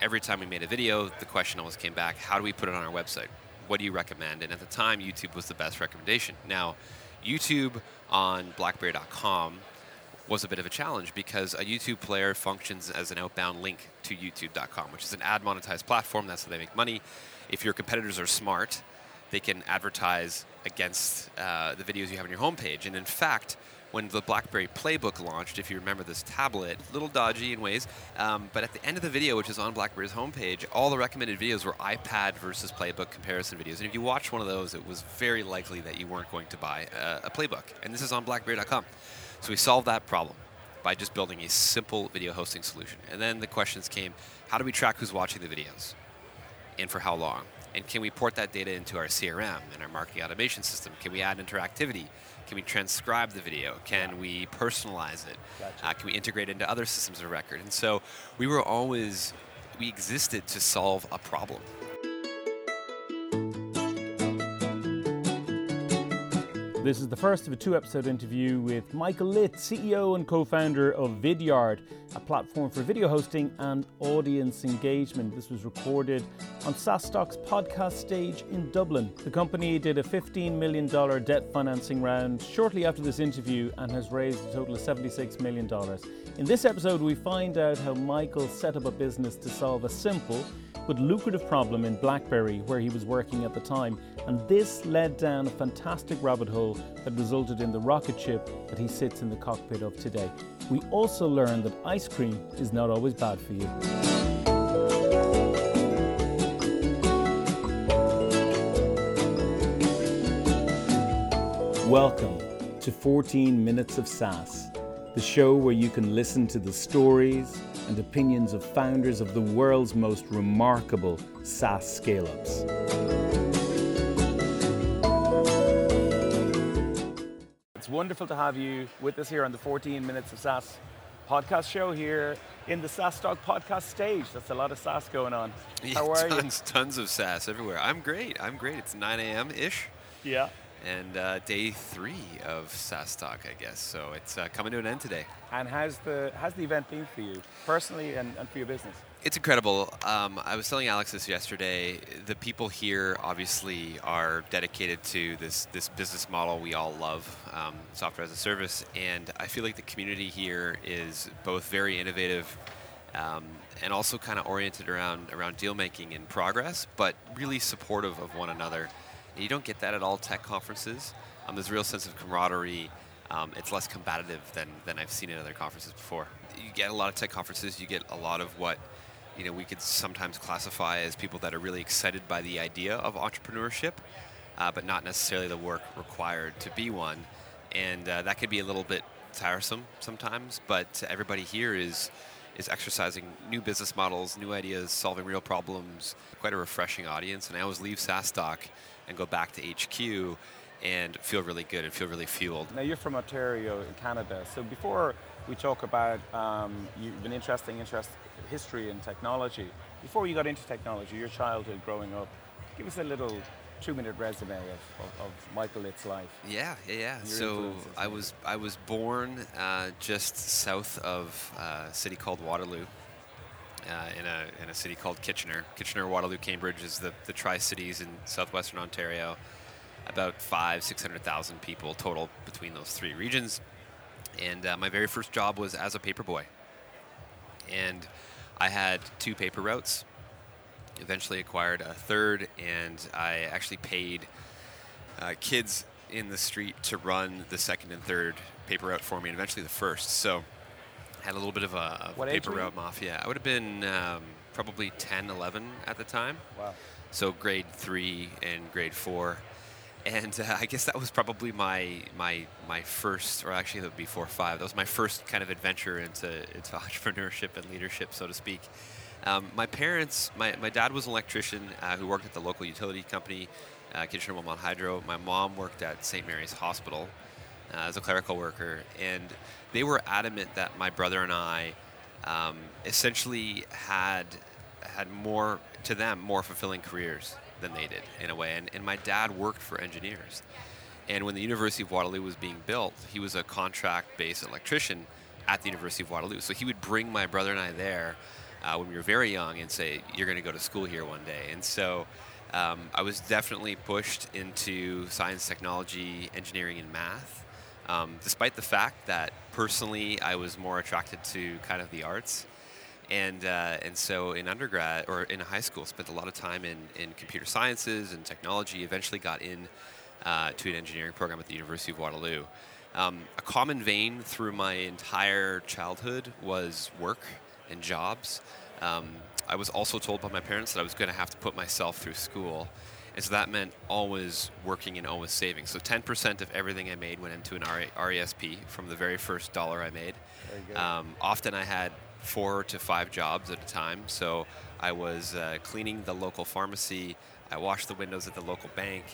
every time we made a video, the question always came back: How do we put it on our website? What do you recommend? And at the time, YouTube was the best recommendation. Now, YouTube on BlackBerry.com was a bit of a challenge because a YouTube player functions as an outbound link to YouTube.com, which is an ad monetized platform. That's how they make money. If your competitors are smart, they can advertise against uh, the videos you have on your homepage. And in fact, when the BlackBerry Playbook launched, if you remember this tablet, a little dodgy in ways, um, but at the end of the video, which is on BlackBerry's homepage, all the recommended videos were iPad versus Playbook comparison videos. And if you watched one of those, it was very likely that you weren't going to buy a, a Playbook. And this is on BlackBerry.com. So we solved that problem by just building a simple video hosting solution. And then the questions came how do we track who's watching the videos and for how long? And can we port that data into our CRM and our marketing automation system? Can we add interactivity? Can we transcribe the video? Can we personalize it? Gotcha. Uh, can we integrate it into other systems of record? And so we were always, we existed to solve a problem. This is the first of a two episode interview with Michael Litt, CEO and co founder of Vidyard, a platform for video hosting and audience engagement. This was recorded on SaaStock's podcast stage in Dublin. The company did a $15 million debt financing round shortly after this interview and has raised a total of $76 million. In this episode, we find out how Michael set up a business to solve a simple but lucrative problem in BlackBerry where he was working at the time, and this led down a fantastic rabbit hole that resulted in the rocket ship that he sits in the cockpit of today. We also learned that ice cream is not always bad for you. Welcome to 14 Minutes of SaaS, the show where you can listen to the stories and opinions of founders of the world's most remarkable SaaS scale ups. It's wonderful to have you with us here on the 14 Minutes of SaaS podcast show here in the SaaStock podcast stage. That's a lot of SaaS going on. How are tons, you? Tons of SaaS everywhere. I'm great. I'm great. It's 9 a.m. ish. Yeah. And uh, day three of SaaStock, I guess. So it's uh, coming to an end today. And how's the how's the event been for you personally and, and for your business? It's incredible. Um, I was telling Alex this yesterday. The people here obviously are dedicated to this this business model we all love, um, software as a service, and I feel like the community here is both very innovative um, and also kind of oriented around around deal making and progress, but really supportive of one another. And you don't get that at all tech conferences. Um, there's a real sense of camaraderie. Um, it's less combative than, than I've seen in other conferences before. You get a lot of tech conferences. You get a lot of what you know we could sometimes classify as people that are really excited by the idea of entrepreneurship, uh, but not necessarily the work required to be one. And uh, that could be a little bit tiresome sometimes. But everybody here is is exercising new business models, new ideas, solving real problems. Quite a refreshing audience. And I always leave SaaStock and go back to HQ and feel really good and feel really fueled. Now you're from Ontario in Canada, so before we talk about um, you've been interesting interest history and technology. Before you got into technology, your childhood growing up, give us a little two-minute resume of, of, of Michael Litt's life. Yeah, yeah, yeah. So I was I was born uh, just south of uh, a city called Waterloo, uh, in, a, in a city called Kitchener. Kitchener, Waterloo, Cambridge is the, the Tri Cities in southwestern Ontario. About five, 600,000 people total between those three regions. And uh, my very first job was as a paper boy. And I had two paper routes. Eventually acquired a third, and I actually paid uh, kids in the street to run the second and third paper route for me, and eventually the first. So had a little bit of a, what paper route mafia. I would have been um, probably 10, 11 at the time. Wow. So grade three and grade four. And uh, I guess that was probably my my my first, or actually that would be four or five. That was my first kind of adventure into into entrepreneurship and leadership, so to speak. Um, my parents, my, my dad was an electrician uh, who worked at the local utility company, uh, Kitchener Wilmot Hydro. My mom worked at St. Mary's Hospital uh, as a clerical worker, and they were adamant that my brother and I um, essentially had had more to them more fulfilling careers than they did in a way. And, and my dad worked for engineers. And when the University of Waterloo was being built, he was a contract based electrician at the University of Waterloo. So he would bring my brother and I there uh, when we were very young and say, you're going to go to school here one day. And so um, I was definitely pushed into science, technology, engineering, and math. Um, despite the fact that personally I was more attracted to kind of the arts. And, uh, and so in undergrad or in high school, spent a lot of time in, in computer sciences and technology, eventually got in uh, to an engineering program at the University of Waterloo. Um, a common vein through my entire childhood was work and jobs. Um, I was also told by my parents that I was going to have to put myself through school. And so that meant always working and always saving. So 10% of everything I made went into an RESP from the very first dollar I made. Um, often I had four to five jobs at a time. So I was uh, cleaning the local pharmacy, I washed the windows at the local bank,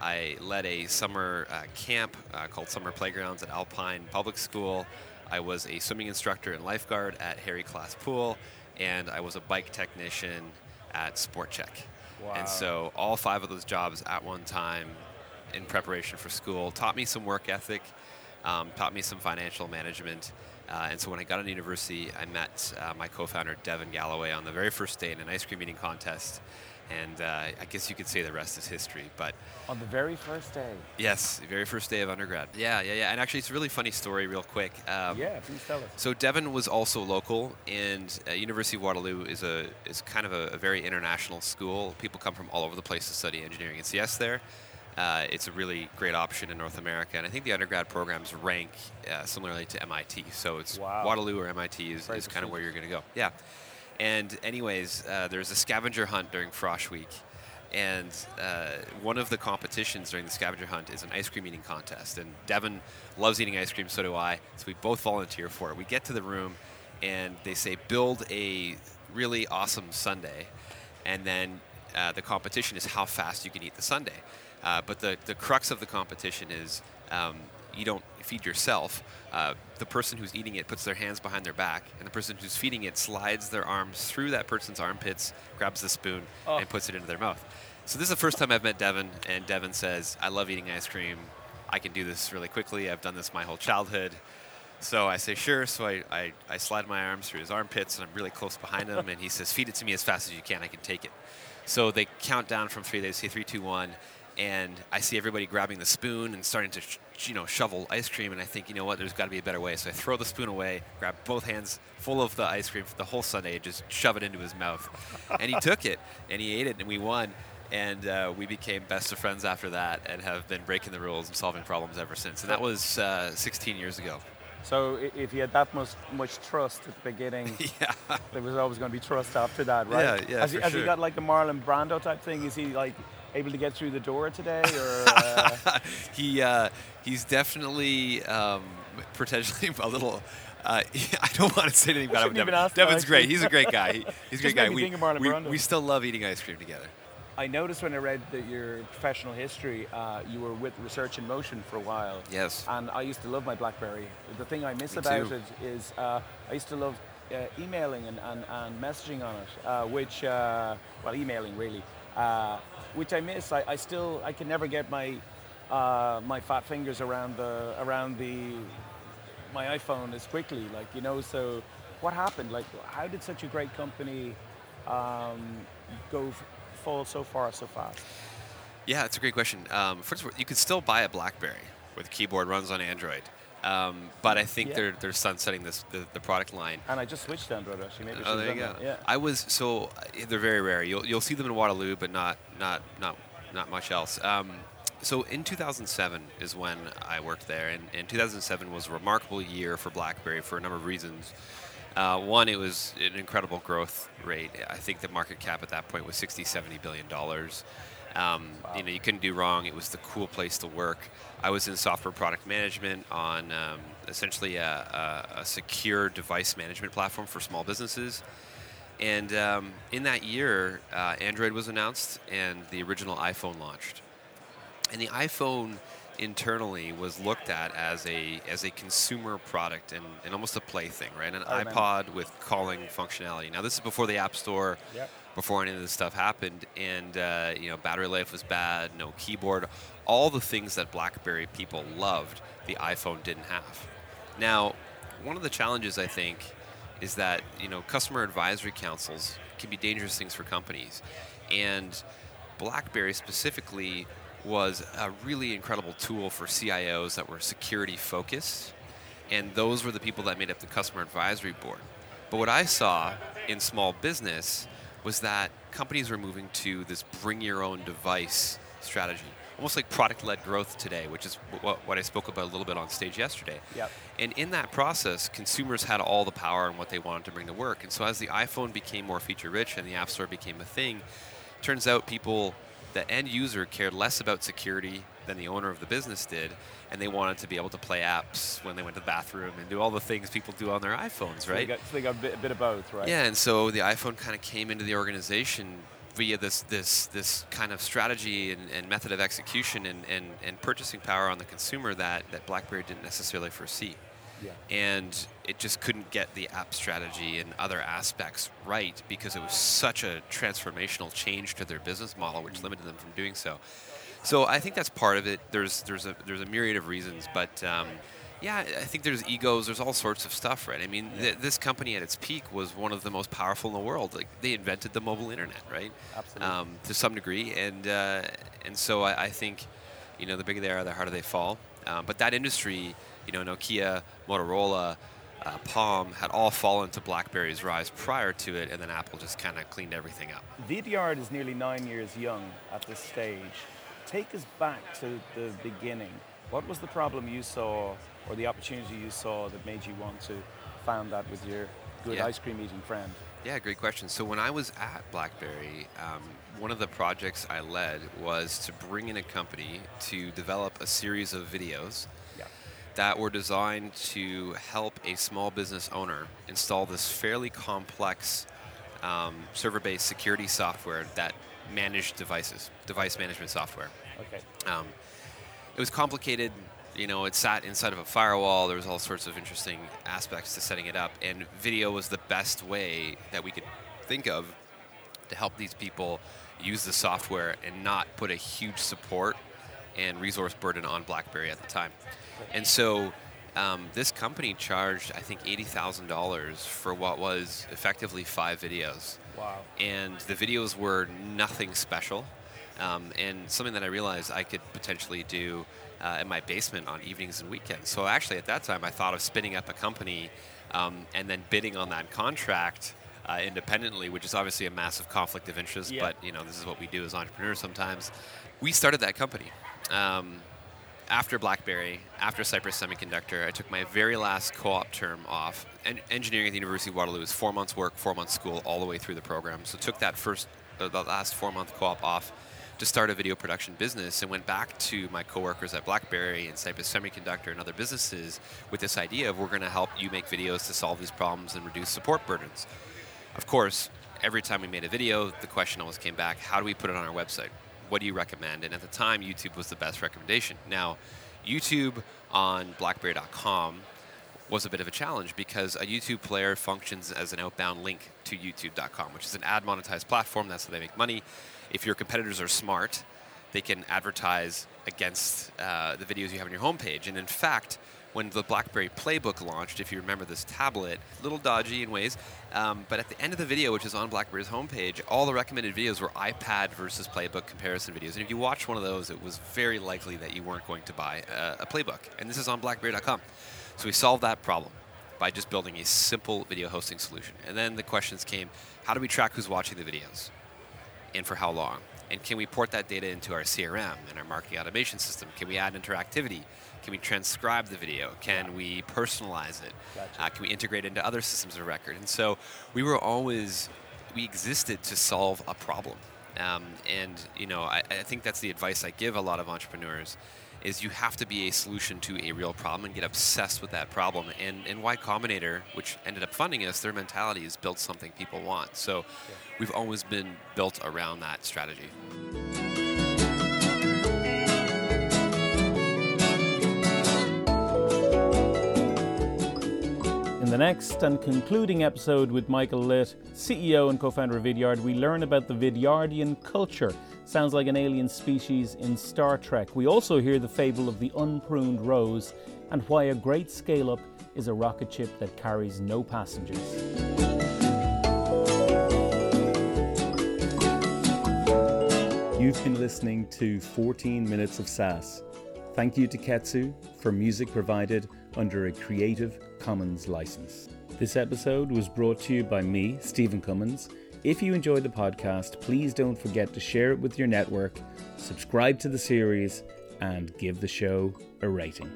I led a summer uh, camp uh, called Summer Playgrounds at Alpine Public School. I was a swimming instructor and lifeguard at Harry Class Pool, and I was a bike technician at Sport Chek. Wow. And so all five of those jobs at one time in preparation for school taught me some work ethic, um, taught me some financial management. Uh, and so when I got into university, I met uh, my co-founder Devin Galloway on the very first day in an ice cream eating contest and uh, I guess you could say the rest is history. But on the very first day. Yes, the very first day of undergrad. Yeah, yeah, yeah. And actually, it's a really funny story, real quick. Um, yeah, please tell us. So Devin was also local, and uh, University of Waterloo is a is kind of a, a, very international school. People come from all over the place to study engineering and CS there. Uh, it's a really great option in North America, and I think the undergrad programs rank uh, similarly to MIT. So it's wow. Waterloo or MIT is, is kind of where you're going to go. Yeah. And anyways, uh, there's a scavenger hunt during Frosh Week, and uh, one of the competitions during the scavenger hunt is an ice cream eating contest. And Devin loves eating ice cream, so do I. So we both volunteer for it. We get to the room, and they say build a really awesome sundae, and then uh, the competition is how fast you can eat the sundae. Uh, but the, the crux of the competition is um, you don't feed yourself. Uh, the person who's eating it puts their hands behind their back, and the person who's feeding it slides their arms through that person's armpits, grabs the spoon, oh. and puts it into their mouth. So this is the first time I've met Devin, and Devin says, "I love eating ice cream. I can do this really quickly. I've done this my whole childhood." So I say, sure. So I, I, I slide my arms through his armpits, and I'm really close behind him. And he says, feed it to me as fast as you can. I can take it. So they count down from three. They say three, two, one and I see everybody grabbing the spoon and starting to, sh- you know, shovel ice cream, and I think, you know what, there's got to be a better way. So I throw the spoon away, grab both hands full of the ice cream for the whole sundae, and just shove it into his mouth. and he took it, and he ate it, and we won. And uh, we became best of friends after that, and have been breaking the rules and solving problems ever since. And that was uh, 16 years ago. So if you had that much much trust at the beginning, yeah. there was always going to be trust after that, right? Yeah, yeah. Has, he, has sure. he got like the Marlon Brando type thing? Is he like able to get through the door today? Or uh... he uh, he's definitely um, potentially a little. Uh, I don't want to say anything about him. Devin. Devin's great. He's a great guy. He, he's a great guy. We, we, we, still love eating ice cream together. I noticed when I read that your professional history, uh, you were with Research in Motion for a while. Yes. And I used to love my BlackBerry. The thing I miss Me about too. it is uh, I used to love uh, emailing and, and, and, messaging on it, uh, which, uh, well, emailing really, uh, which I miss. I, I, still I can never get my uh, my fat fingers around the around the my iPhone as quickly. Like you know, so what happened? Like how did such a great company um, go fall so far so fast? Yeah, that's a great question. Um, first of all, you can still buy a BlackBerry the keyboard runs on Android. Um, but I think yeah. they're they're sunsetting this the, the, product line. And I just switched to Android actually. Maybe oh, there you go. Yeah. I was so they're very rare. You'll you'll see them in Waterloo, but not not not not much else. Um, so in 2007 is when I worked there, and, and 2007 was a remarkable year for BlackBerry for a number of reasons. Uh, one, it was an incredible growth rate. I think the market cap at that point was 60, 70 billion dollars. Um, wow. You know, you couldn't do wrong. It was the cool place to work. I was in software product management on um, essentially a, a, a, secure device management platform for small businesses. And um, in that year, uh, Android was announced and the original iPhone launched. And the iPhone internally was looked at as a as a consumer product and, and almost a plaything, right? An iPod with calling functionality. Now this is before the App Store. Yep before any of this stuff happened, and uh, you know, battery life was bad, no keyboard, all the things that BlackBerry people loved, the iPhone didn't have. Now, one of the challenges I think is that you know customer advisory councils can be dangerous things for companies, and BlackBerry specifically was a really incredible tool for CIOs that were security focused, and those were the people that made up the customer advisory board. But what I saw in small business was that companies were moving to this bring your own device strategy almost like product-led growth today, which is what, what I spoke about a little bit on stage yesterday. Yep. And in that process, consumers had all the power and what they wanted to bring to work. And so as the iPhone became more feature-rich and the App Store became a thing, turns out people, the end user, cared less about security than the owner of the business did, and they wanted to be able to play apps when they went to the bathroom and do all the things people do on their iPhones, So right? they got, so they got a, bit, a bit of both, right? Yeah, and so the iPhone kind of came into the organization via this this this kind of strategy and, and method of execution and, and, and purchasing power on the consumer that, that BlackBerry didn't necessarily foresee. Yeah. And it just couldn't get the app strategy and other aspects right because it was such a transformational change to their business model, which limited them from doing so. So I think that's part of it. There's there's a there's a myriad of reasons, but um, yeah, I think there's egos. There's all sorts of stuff, right? I mean, th- this company at its peak was one of the most powerful in the world. Like they invented the mobile internet, right? Absolutely. Um, to some degree, and uh, and so I, I think, you know, the bigger they are, the harder they fall. Um, but that industry, you know, Nokia, Motorola. Uh, Palm had all fallen to BlackBerry's rise prior to it, and then Apple just kind of cleaned everything up. Vidyard is nearly nine years young at this stage. Take us back to the beginning. What was the problem you saw or the opportunity you saw that made you want to found that with your good Yeah. ice cream eating friend? Yeah, great question. So when I was at BlackBerry, um, one of the projects I led was to bring in a company to develop a series of videos. That were designed to help a small business owner install this fairly complex um, server-based security software that managed devices, device management software. Okay. Um, it was complicated. You know, it sat inside of a firewall. There was all sorts of interesting aspects to setting it up, and video was the best way that we could think of to help these people use the software and not put a huge support and resource burden on BlackBerry at the time. And so, um, this company charged, I think, eighty thousand dollars for what was effectively five videos Wow. and the videos were nothing special. Um, and something that I realized I could potentially do uh, in my basement on evenings and weekends. So actually, at that time, I thought of spinning up a company um, and then bidding on that contract uh, independently, which is obviously a massive conflict of interest. Yeah. But you know, this is what we do as entrepreneurs sometimes. We started that company. Um, after BlackBerry, after Cypress Semiconductor, I took my very last co-op term off. En- engineering at the University of Waterloo is four months work, four months school, all the way through the program. So took that first, uh, the last four-month co-op off to start a video production business, and went back to my coworkers at BlackBerry and Cypress Semiconductor and other businesses with this idea of we're going to help you make videos to solve these problems and reduce support burdens. Of course, every time we made a video, the question always came back: How do we put it on our website? What do you recommend? And at the time, YouTube was the best recommendation. Now, YouTube on BlackBerry.com was a bit of a challenge because a YouTube player functions as an outbound link to YouTube.com, which is an ad monetized platform. That's how they make money. If your competitors are smart, they can advertise against uh, the videos you have on your homepage. And in fact, when the BlackBerry Playbook launched, if you remember this tablet, a little dodgy in ways, um, but at the end of the video, which is on BlackBerry's homepage, all the recommended videos were iPad versus Playbook comparison videos. And if you watched one of those, it was very likely that you weren't going to buy a, a Playbook. And this is on BlackBerry.com. So we solved that problem by just building a simple video hosting solution. And then the questions came how do we track who's watching the videos? and for how long? And can we port that data into our CRM and our marketing automation system? Can we add interactivity? Can we transcribe the video? Can we personalize it? Gotcha. Uh, can we integrate into other systems of record? And so we were always, we existed to solve a problem. Um, and, you know, I, I think that's the advice I give a lot of entrepreneurs is you have to be a solution to a real problem and get obsessed with that problem. And, and Y Combinator, which ended up funding us, their mentality is build something people want. So we've always been built around that strategy. In the next and concluding episode with Michael Litt, CEO and co founder of Vidyard, we learn about the Vidyardian culture. Sounds like an alien species in Star Trek. We also hear the fable of the unpruned rose and why a great scale up is a rocket ship that carries no passengers. You've been listening to 14 Minutes of SaaS. Thank you to Ketsa for music provided under a Creative Commons license. This episode was brought to you by me, Stephen Cummins. If you enjoyed the podcast, please don't forget to share it with your network, subscribe to the series, and give the show a rating.